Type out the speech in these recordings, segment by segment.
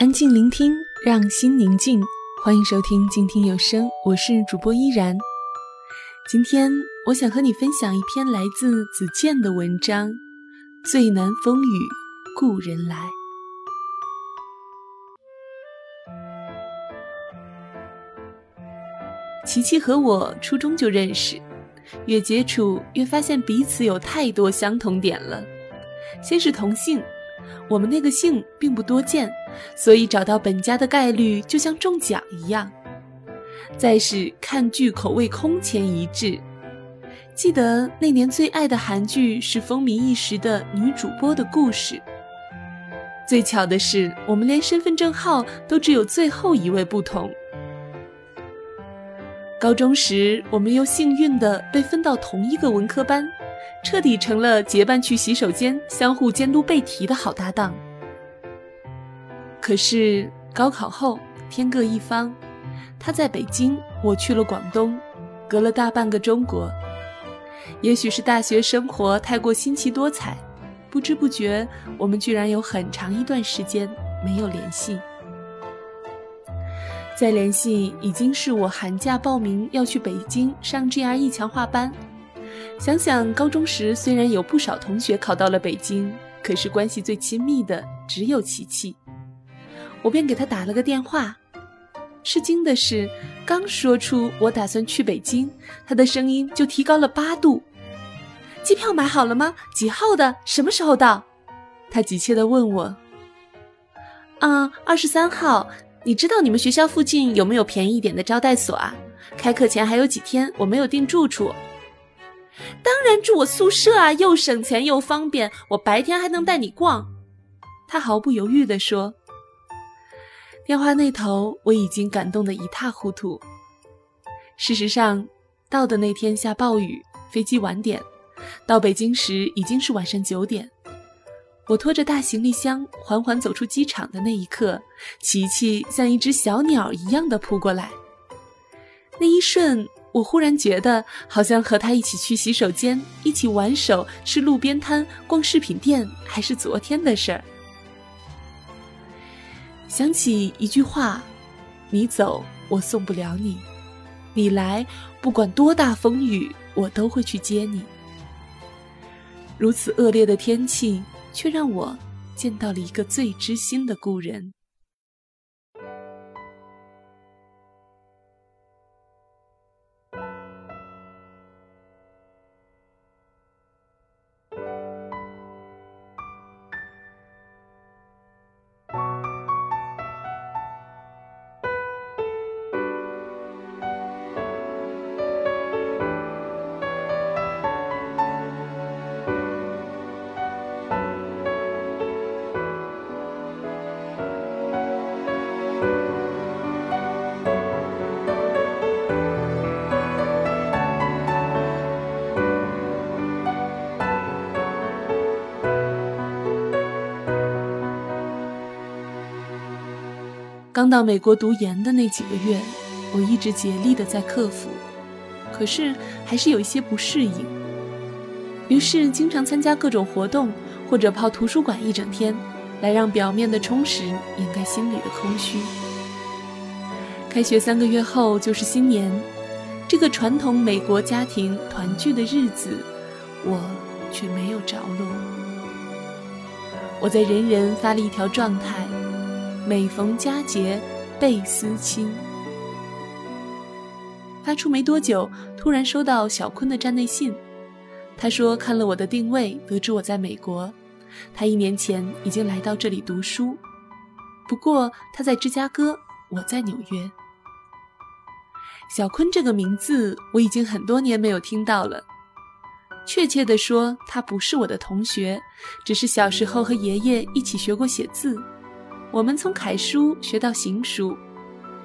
安静聆听，让心宁静。欢迎收听静听有声，我是主播依然。今天我想和你分享一篇来自子健的文章，《最难风雨故人来》。琪琪和我初中就认识，越接触越发现彼此有太多相同点了。先是同姓。我们那个姓并不多见，所以找到本家的概率就像中奖一样。再是看剧口味空前一致，记得那年最爱的韩剧是风靡一时的女主播的故事。最巧的是，我们连身份证号都只有最后一位不同。高中时，我们又幸运地被分到同一个文科班。彻底成了结伴去洗手间、相互监督背题的好搭档。可是高考后天各一方，他在北京，我去了广东，隔了大半个中国。也许是大学生活太过新奇多彩，不知不觉我们居然有很长一段时间没有联系。再联系已经是我寒假报名要去北京上 GRE 强化班。想想高中时，虽然有不少同学考到了北京，可是关系最亲密的只有琪琪。我便给他打了个电话。吃惊的是，刚说出我打算去北京，他的声音就提高了八度。机票买好了吗？几号的？什么时候到？他急切地问我。啊，二十三号。你知道你们学校附近有没有便宜一点的招待所啊？开课前还有几天，我没有订住处。当然住我宿舍啊，又省钱又方便，我白天还能带你逛。他毫不犹豫地说。电话那头我已经感动得一塌糊涂。事实上，到的那天下暴雨，飞机晚点，到北京时已经是晚上九点。我拖着大行李箱缓缓走出机场的那一刻，琪琪像一只小鸟一样的扑过来。那一瞬。我忽然觉得，好像和他一起去洗手间、一起玩手、吃路边摊、逛饰品店，还是昨天的事儿。想起一句话：“你走，我送不了你；你来，不管多大风雨，我都会去接你。”如此恶劣的天气，却让我见到了一个最知心的故人。刚到美国读研的那几个月，我一直竭力的在克服，可是还是有一些不适应。于是经常参加各种活动，或者泡图书馆一整天，来让表面的充实掩盖心里的空虚。开学三个月后就是新年，这个传统美国家庭团聚的日子，我却没有着落。我在人人发了一条状态。每逢佳节倍思亲。发出没多久，突然收到小坤的站内信，他说看了我的定位，得知我在美国，他一年前已经来到这里读书，不过他在芝加哥，我在纽约。小坤这个名字我已经很多年没有听到了，确切的说，他不是我的同学，只是小时候和爷爷一起学过写字。我们从楷书学到行书，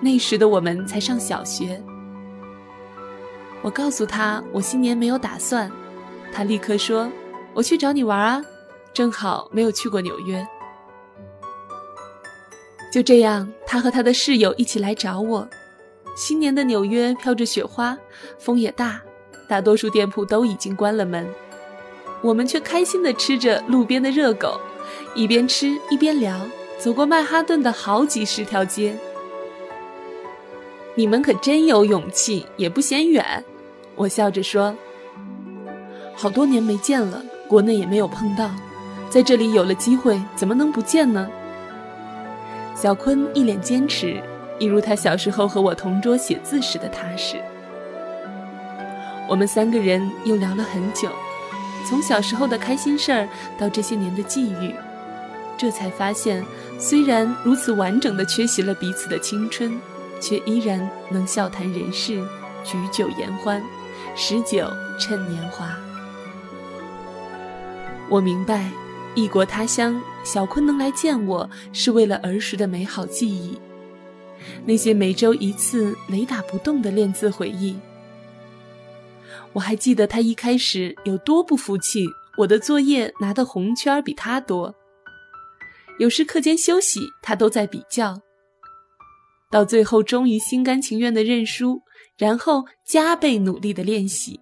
那时的我们才上小学。我告诉他我新年没有打算，他立刻说：“我去找你玩啊，正好没有去过纽约。”就这样，他和他的室友一起来找我。新年的纽约飘着雪花，风也大，大多数店铺都已经关了门，我们却开心地吃着路边的热狗，一边吃一边聊。走过曼哈顿的好几十条街。你们可真有勇气，也不嫌远。我笑着说：“好多年没见了，国内也没有碰到，在这里有了机会，怎么能不见呢？”小坤一脸坚持，一如他小时候和我同桌写字时的踏实。我们三个人又聊了很久，从小时候的开心事儿到这些年的际遇，这才发现，虽然如此完整的缺席了彼此的青春。却依然能笑谈人世，举酒言欢，十九趁年华。我明白，异国他乡，小坤能来见我是为了儿时的美好记忆，那些每周一次雷打不动的练字回忆。我还记得他一开始有多不服气，我的作业拿的红圈比他多，有时课间休息，他都在比较。到最后，终于心甘情愿的认输，然后加倍努力的练习。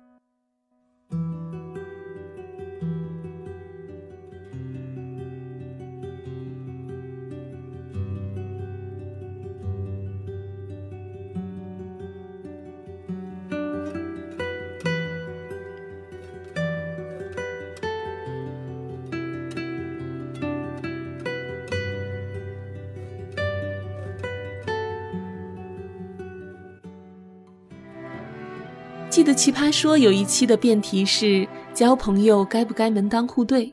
记得《奇葩说》有一期的辩题是交朋友该不该门当户对，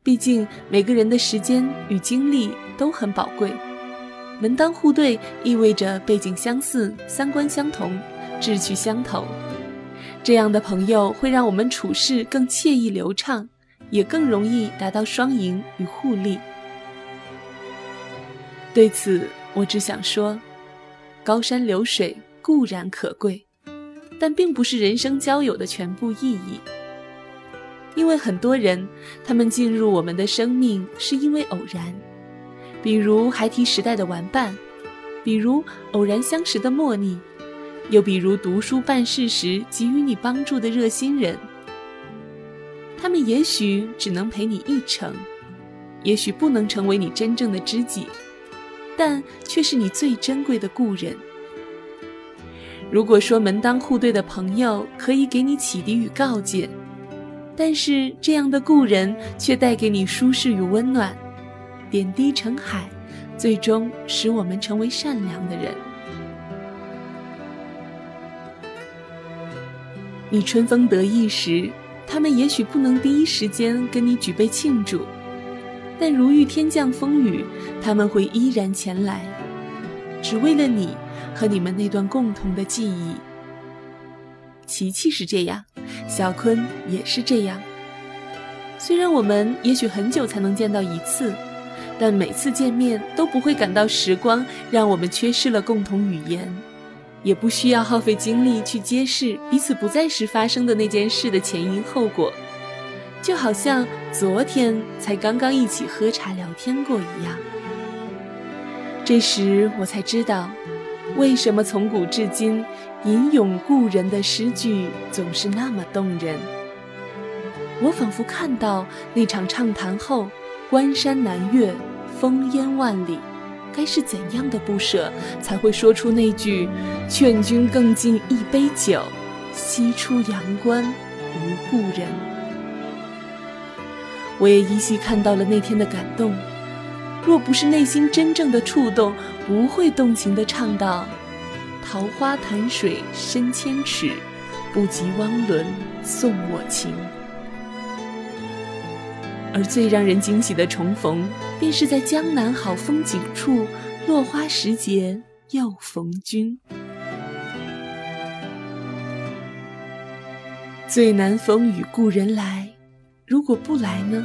毕竟每个人的时间与精力都很宝贵。门当户对意味着背景相似、三观相同、志趣相投，这样的朋友会让我们处事更惬意流畅，也更容易达到双赢与互利。对此，我只想说，高山流水固然可贵。但并不是人生交友的全部意义，因为很多人，他们进入我们的生命是因为偶然，比如孩提时代的玩伴，比如偶然相识的莫逆，又比如读书办事时给予你帮助的热心人。他们也许只能陪你一程，也许不能成为你真正的知己，但却是你最珍贵的故人。如果说门当户对的朋友可以给你启迪与告诫，但是这样的故人却带给你舒适与温暖，点滴成海，最终使我们成为善良的人。你春风得意时，他们也许不能第一时间跟你举杯庆祝，但如遇天降风雨，他们会依然前来，只为了你。和你们那段共同的记忆，琪琪是这样，小坤也是这样。虽然我们也许很久才能见到一次，但每次见面都不会感到时光让我们缺失了共同语言，也不需要耗费精力去揭示彼此不在时发生的那件事的前因后果，就好像昨天才刚刚一起喝茶聊天过一样。这时我才知道。为什么从古至今，吟咏故人的诗句总是那么动人？我仿佛看到那场畅谈后，关山难越，烽烟万里，该是怎样的不舍，才会说出那句“劝君更尽一杯酒，西出阳关无故人”。我也依稀看到了那天的感动。若不是内心真正的触动，不会动情地唱道：“桃花潭水深千尺，不及汪伦送我情。”而最让人惊喜的重逢，便是在江南好风景处，落花时节又逢君。最难逢与故人来，如果不来呢？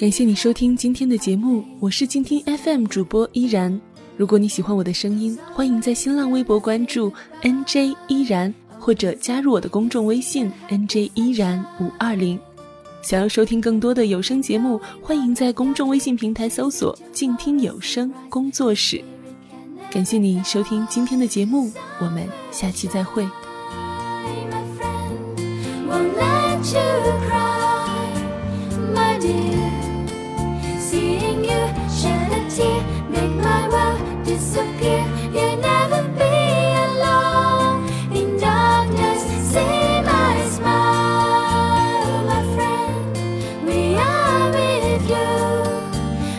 感谢你收听今天的节目，我是静听 FM 主播依然。如果你喜欢我的声音，欢迎在新浪微博关注 NJ 依然，或者加入我的公众微信 NJ 依然五二零。想要收听更多的有声节目，欢迎在公众微信平台搜索“静听有声工作室”。感谢你收听今天的节目，我们下期再会。Make my world disappear. You'll never be alone. In darkness, see my smile My friend, we are with you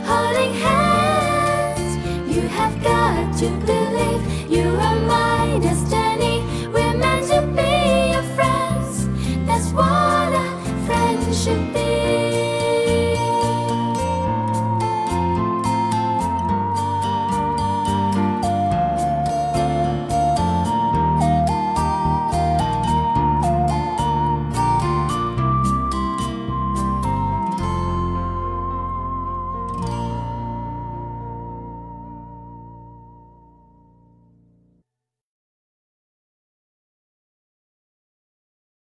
Holding hands. You have got to believe